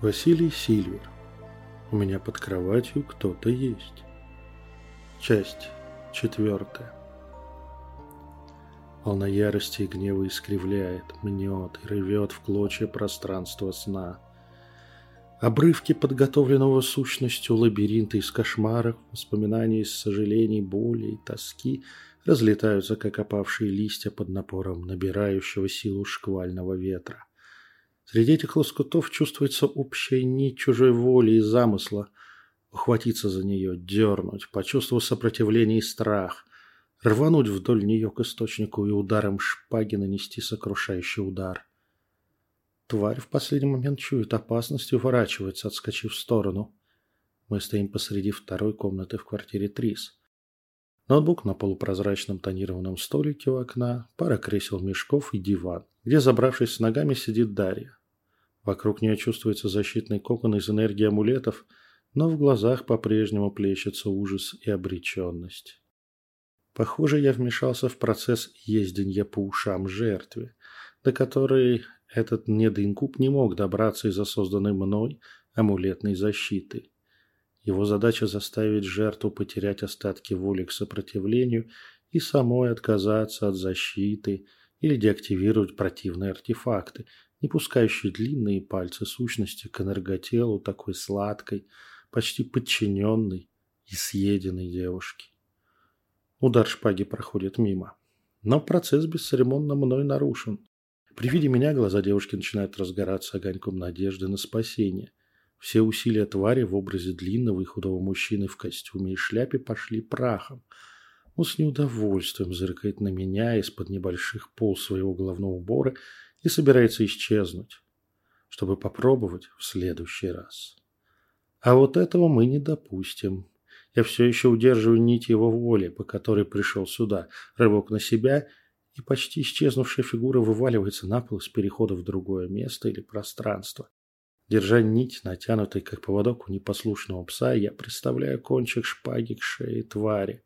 Василий Сильвер. У меня под кроватью кто-то есть. Часть четвертая. Волна ярости и гнева искривляет, мнет и рвет в клочья пространство сна. Обрывки подготовленного сущностью лабиринта из кошмаров, воспоминаний из сожалений, боли и тоски разлетаются, как опавшие листья под напором набирающего силу шквального ветра. Среди этих лоскутов чувствуется общая нить чужой воли и замысла. Ухватиться за нее, дернуть, почувствовав сопротивление и страх, рвануть вдоль нее к источнику и ударом шпаги нанести сокрушающий удар. Тварь в последний момент чует опасность и уворачивается, отскочив в сторону. Мы стоим посреди второй комнаты в квартире Трис. Ноутбук на полупрозрачном тонированном столике у окна, пара кресел-мешков и диван, где, забравшись с ногами, сидит Дарья. Вокруг нее чувствуется защитный кокон из энергии амулетов, но в глазах по-прежнему плещется ужас и обреченность. Похоже, я вмешался в процесс езденья по ушам жертве, до которой этот недоинкуб не мог добраться из-за созданной мной амулетной защиты. Его задача заставить жертву потерять остатки воли к сопротивлению и самой отказаться от защиты или деактивировать противные артефакты, не пускающий длинные пальцы сущности к энерготелу такой сладкой, почти подчиненной и съеденной девушки. Удар шпаги проходит мимо. Но процесс бесцеремонно мной нарушен. При виде меня глаза девушки начинают разгораться огоньком надежды на спасение. Все усилия твари в образе длинного и худого мужчины в костюме и шляпе пошли прахом. Он с неудовольствием зыркает на меня из-под небольших пол своего головного убора и собирается исчезнуть, чтобы попробовать в следующий раз. А вот этого мы не допустим. Я все еще удерживаю нить его воли, по которой пришел сюда, рывок на себя, и почти исчезнувшая фигура вываливается на пол с перехода в другое место или пространство. Держа нить, натянутой как поводок у непослушного пса, я представляю кончик шпаги к шее твари.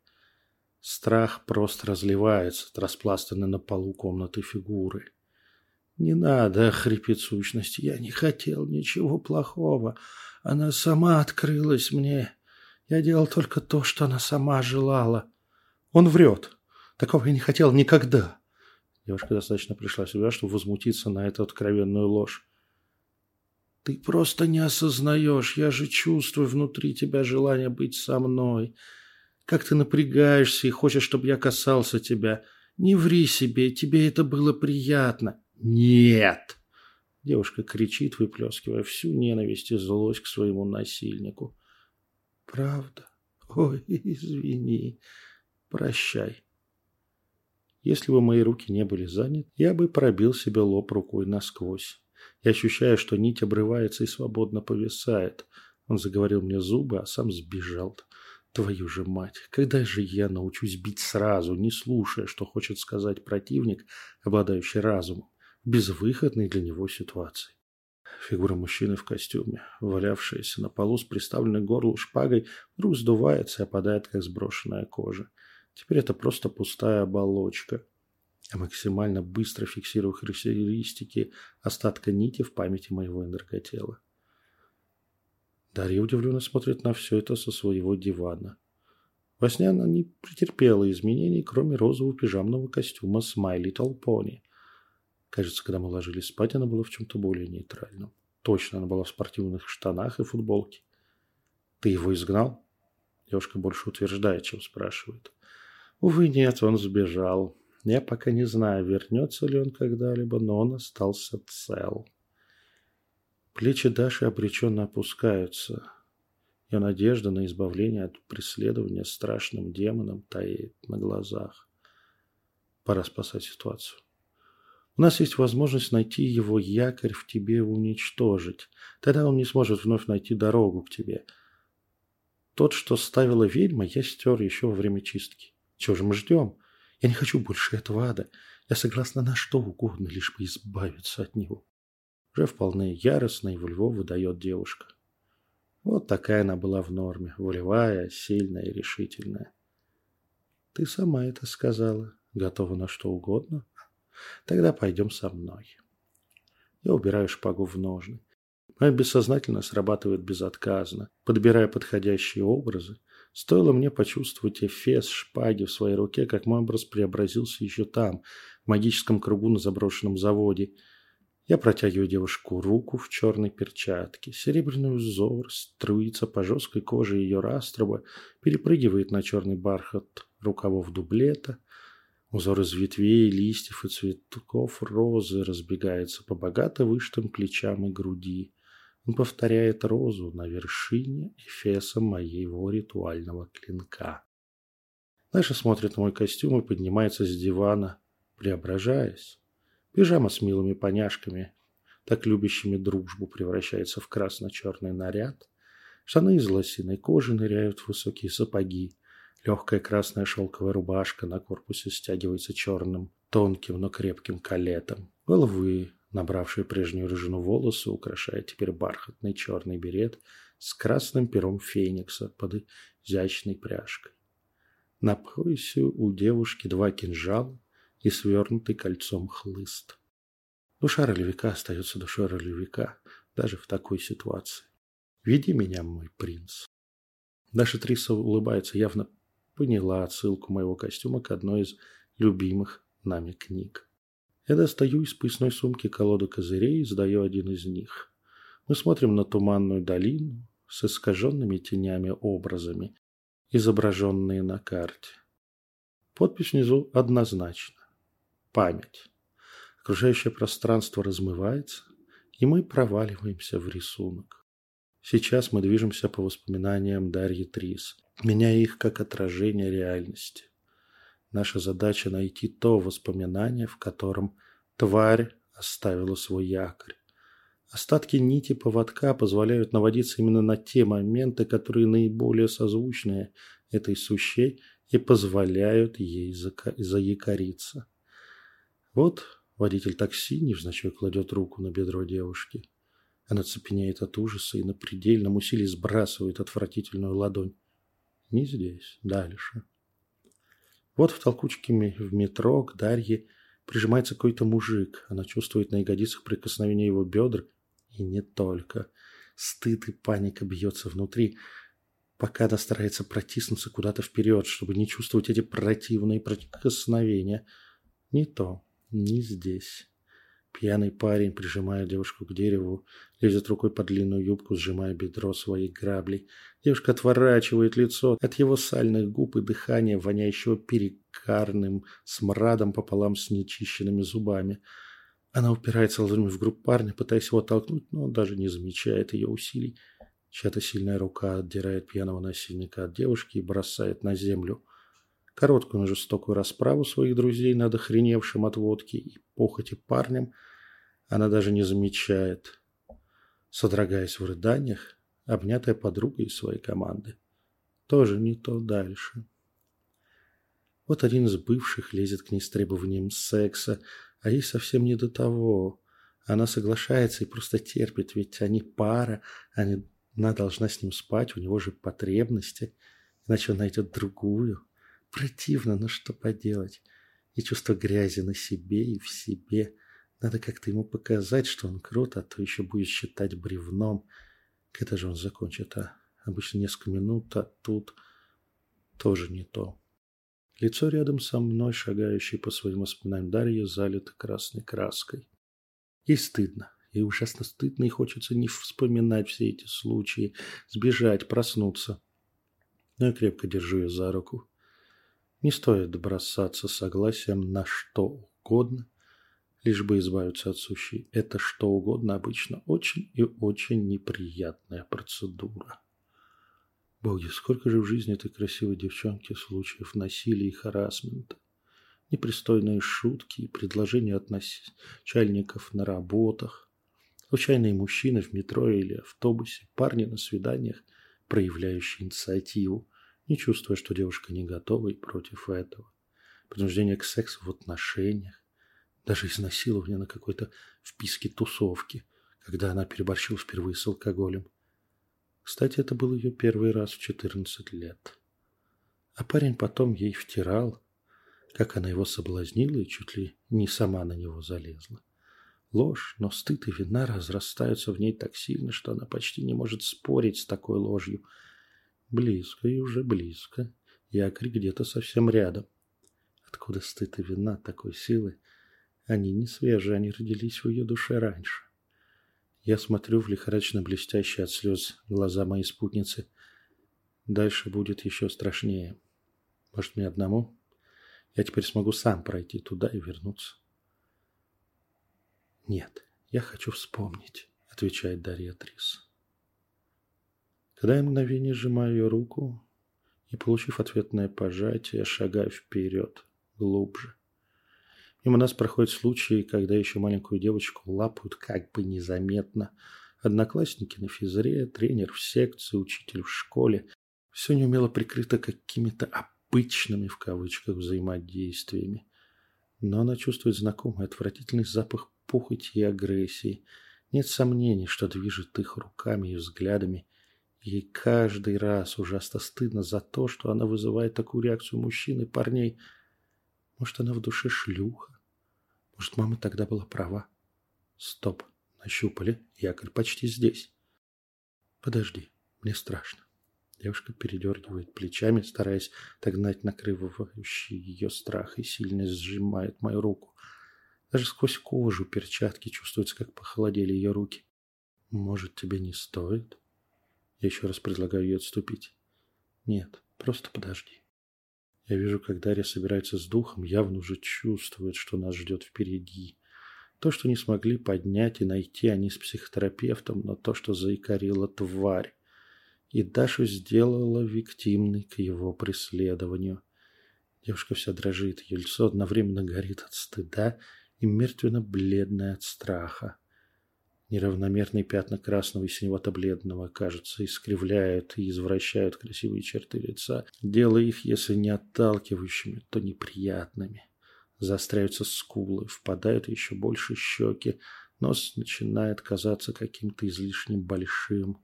Страх просто разливается от распластанной на полу комнаты фигуры. «Не надо», — хрипит сущность, — «я не хотел ничего плохого. Она сама открылась мне. Я делал только то, что она сама желала». «Он врет. Такого я не хотел никогда». Девушка достаточно пришла в себя, чтобы возмутиться на эту откровенную ложь. «Ты просто не осознаешь. Я же чувствую внутри тебя желание быть со мной. Как ты напрягаешься и хочешь, чтобы я касался тебя. Не ври себе, тебе это было приятно». «Нет!» Девушка кричит, выплескивая всю ненависть и злость к своему насильнику. «Правда? Ой, извини. Прощай». Если бы мои руки не были заняты, я бы пробил себе лоб рукой насквозь. Я ощущаю, что нить обрывается и свободно повисает. Он заговорил мне зубы, а сам сбежал. Твою же мать, когда же я научусь бить сразу, не слушая, что хочет сказать противник, обладающий разумом? безвыходной для него ситуации. Фигура мужчины в костюме, валявшаяся на полу с приставленной горлу шпагой, вдруг сдувается и опадает, как сброшенная кожа. Теперь это просто пустая оболочка. Я максимально быстро фиксирую характеристики остатка нити в памяти моего энерготела. Дарья удивленно смотрит на все это со своего дивана. Во сне она не претерпела изменений, кроме розового пижамного костюма с My Little Pony. Кажется, когда мы ложились спать, она была в чем-то более нейтральном. Точно, она была в спортивных штанах и футболке. «Ты его изгнал?» Девушка больше утверждает, чем спрашивает. Увы, нет, он сбежал. Я пока не знаю, вернется ли он когда-либо, но он остался цел. Плечи Даши обреченно опускаются. Ее надежда на избавление от преследования страшным демоном тает на глазах. Пора спасать ситуацию. У нас есть возможность найти его якорь в тебе и уничтожить. Тогда он не сможет вновь найти дорогу к тебе. Тот, что ставила ведьма, я стер еще во время чистки. Чего же мы ждем? Я не хочу больше этого ада. Я согласна на что угодно, лишь бы избавиться от него. Уже вполне яростно и во Львов выдает девушка. Вот такая она была в норме. Волевая, сильная и решительная. Ты сама это сказала. Готова на что угодно. Тогда пойдем со мной. Я убираю шпагу в ножны. Мое бессознательно срабатывает безотказно, подбирая подходящие образы. Стоило мне почувствовать эфес шпаги в своей руке, как мой образ преобразился еще там, в магическом кругу на заброшенном заводе. Я протягиваю девушку руку в черной перчатке. Серебряный узор струится по жесткой коже ее раструба, перепрыгивает на черный бархат рукавов дублета. Узор из ветвей, листьев и цветков розы разбегается по богато вышитым плечам и груди. Он повторяет розу на вершине эфеса моего ритуального клинка. Даша смотрит на мой костюм и поднимается с дивана, преображаясь. Пижама с милыми поняшками, так любящими дружбу, превращается в красно-черный наряд. Штаны из лосиной кожи ныряют в высокие сапоги. Легкая красная шелковая рубашка на корпусе стягивается черным, тонким, но крепким калетом. Головы Набравшие прежнюю рыжину волосы украшает теперь бархатный черный берет с красным пером феникса под изящной пряжкой. На поясе у девушки два кинжала и свернутый кольцом хлыст. Душа ролевика остается душой ролевика, даже в такой ситуации. Веди меня, мой принц. Даша Триса улыбается, явно поняла отсылку моего костюма к одной из любимых нами книг. Я достаю из поясной сумки колоду козырей и сдаю один из них. Мы смотрим на туманную долину с искаженными тенями образами, изображенные на карте. Подпись внизу однозначна. Память. Окружающее пространство размывается, и мы проваливаемся в рисунок. Сейчас мы движемся по воспоминаниям Дарьи Трис, меняя их как отражение реальности. Наша задача найти то воспоминание, в котором тварь оставила свой якорь. Остатки нити поводка позволяют наводиться именно на те моменты, которые наиболее созвучны этой сущей и позволяют ей заякориться. Вот водитель такси невзначай кладет руку на бедро девушки. Она цепенеет от ужаса и на предельном усилии сбрасывает отвратительную ладонь. Не здесь, дальше. Вот в толкучке в метро к Дарье прижимается какой-то мужик. Она чувствует на ягодицах прикосновение его бедр. И не только. Стыд и паника бьется внутри, пока она старается протиснуться куда-то вперед, чтобы не чувствовать эти противные прикосновения. Не то, не здесь. Пьяный парень, прижимая девушку к дереву, лезет рукой под длинную юбку, сжимая бедро своей граблей. Девушка отворачивает лицо от его сальных губ и дыхания, воняющего перекарным смрадом пополам с нечищенными зубами. Она упирается ладонями в грудь парня, пытаясь его оттолкнуть, но даже не замечает ее усилий. Чья-то сильная рука отдирает пьяного насильника от девушки и бросает на землю. Короткую, но жестокую расправу своих друзей над охреневшим от водки и похоти парнем она даже не замечает, содрогаясь в рыданиях, обнятая подругой своей команды. Тоже не то дальше. Вот один из бывших лезет к ней с требованием секса, а ей совсем не до того. Она соглашается и просто терпит, ведь они пара, она должна с ним спать, у него же потребности, иначе он найдет другую. Противно, но что поделать. И чувство грязи на себе и в себе. Надо как-то ему показать, что он крут, а то еще будет считать бревном. Когда же он закончит, а? Обычно несколько минут, а тут тоже не то. Лицо рядом со мной, шагающее по своим воспоминаниям Дарьи, залито красной краской. Ей стыдно. Ей ужасно стыдно и хочется не вспоминать все эти случаи, сбежать, проснуться. Но я крепко держу ее за руку. Не стоит бросаться согласием на что угодно, лишь бы избавиться от сущей. Это что угодно обычно очень и очень неприятная процедура. Боги, сколько же в жизни этой красивой девчонки случаев насилия и харасмента. Непристойные шутки и предложения от начальников на работах. Случайные мужчины в метро или автобусе, парни на свиданиях, проявляющие инициативу не чувствуя, что девушка не готова и против этого. Принуждение к сексу в отношениях, даже изнасилование на какой-то вписке тусовки, когда она переборщила впервые с алкоголем. Кстати, это был ее первый раз в 14 лет. А парень потом ей втирал, как она его соблазнила и чуть ли не сама на него залезла. Ложь, но стыд и вина разрастаются в ней так сильно, что она почти не может спорить с такой ложью. Близко и уже близко. Якорь где-то совсем рядом. Откуда стыд и вина такой силы? Они не свежие, они родились в ее душе раньше. Я смотрю в лихорадочно блестящие от слез глаза моей спутницы. Дальше будет еще страшнее. Может, мне одному? Я теперь смогу сам пройти туда и вернуться. Нет, я хочу вспомнить, отвечает Дарья Трис. Когда я мгновение сжимаю ее руку и, получив ответное пожатие, шагаю вперед, глубже. Мимо нас проходят случаи, когда еще маленькую девочку лапают как бы незаметно. Одноклассники на физре, тренер в секции, учитель в школе. Все неумело прикрыто какими-то обычными в кавычках взаимодействиями. Но она чувствует знакомый отвратительный запах похоти и агрессии. Нет сомнений, что движет их руками и взглядами. Ей каждый раз ужасно стыдно за то, что она вызывает такую реакцию мужчин и парней. Может, она в душе шлюха? Может, мама тогда была права? Стоп, нащупали, якорь почти здесь. Подожди, мне страшно. Девушка передергивает плечами, стараясь догнать накрывающий ее страх и сильно сжимает мою руку. Даже сквозь кожу перчатки чувствуется, как похолодели ее руки. Может, тебе не стоит? Я еще раз предлагаю ей отступить. Нет, просто подожди. Я вижу, как Дарья собирается с духом, явно уже чувствует, что нас ждет впереди. То, что не смогли поднять и найти они с психотерапевтом, но то, что заикарила тварь. И Дашу сделала виктимной к его преследованию. Девушка вся дрожит, ее лицо одновременно горит от стыда и мертвенно-бледное от страха. Неравномерные пятна красного и синевато-бледного, кажется, искривляют и извращают красивые черты лица, делая их, если не отталкивающими, то неприятными. Заостряются скулы, впадают еще больше щеки, нос начинает казаться каким-то излишне большим.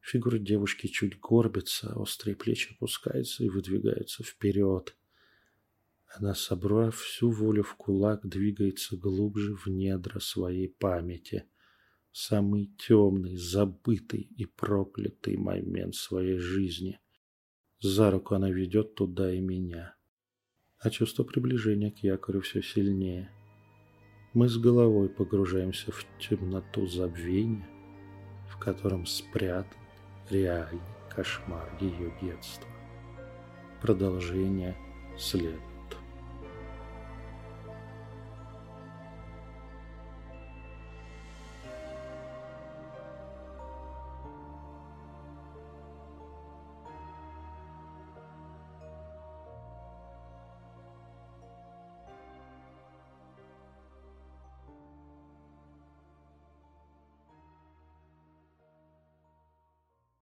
Фигура девушки чуть горбится, острые плечи опускаются и выдвигаются вперед. Она, собрав всю волю в кулак, двигается глубже в недра своей памяти – самый темный, забытый и проклятый момент своей жизни. За руку она ведет туда и меня. А чувство приближения к якорю все сильнее. Мы с головой погружаемся в темноту забвения, в котором спрятан реальный кошмар ее детства. Продолжение следует.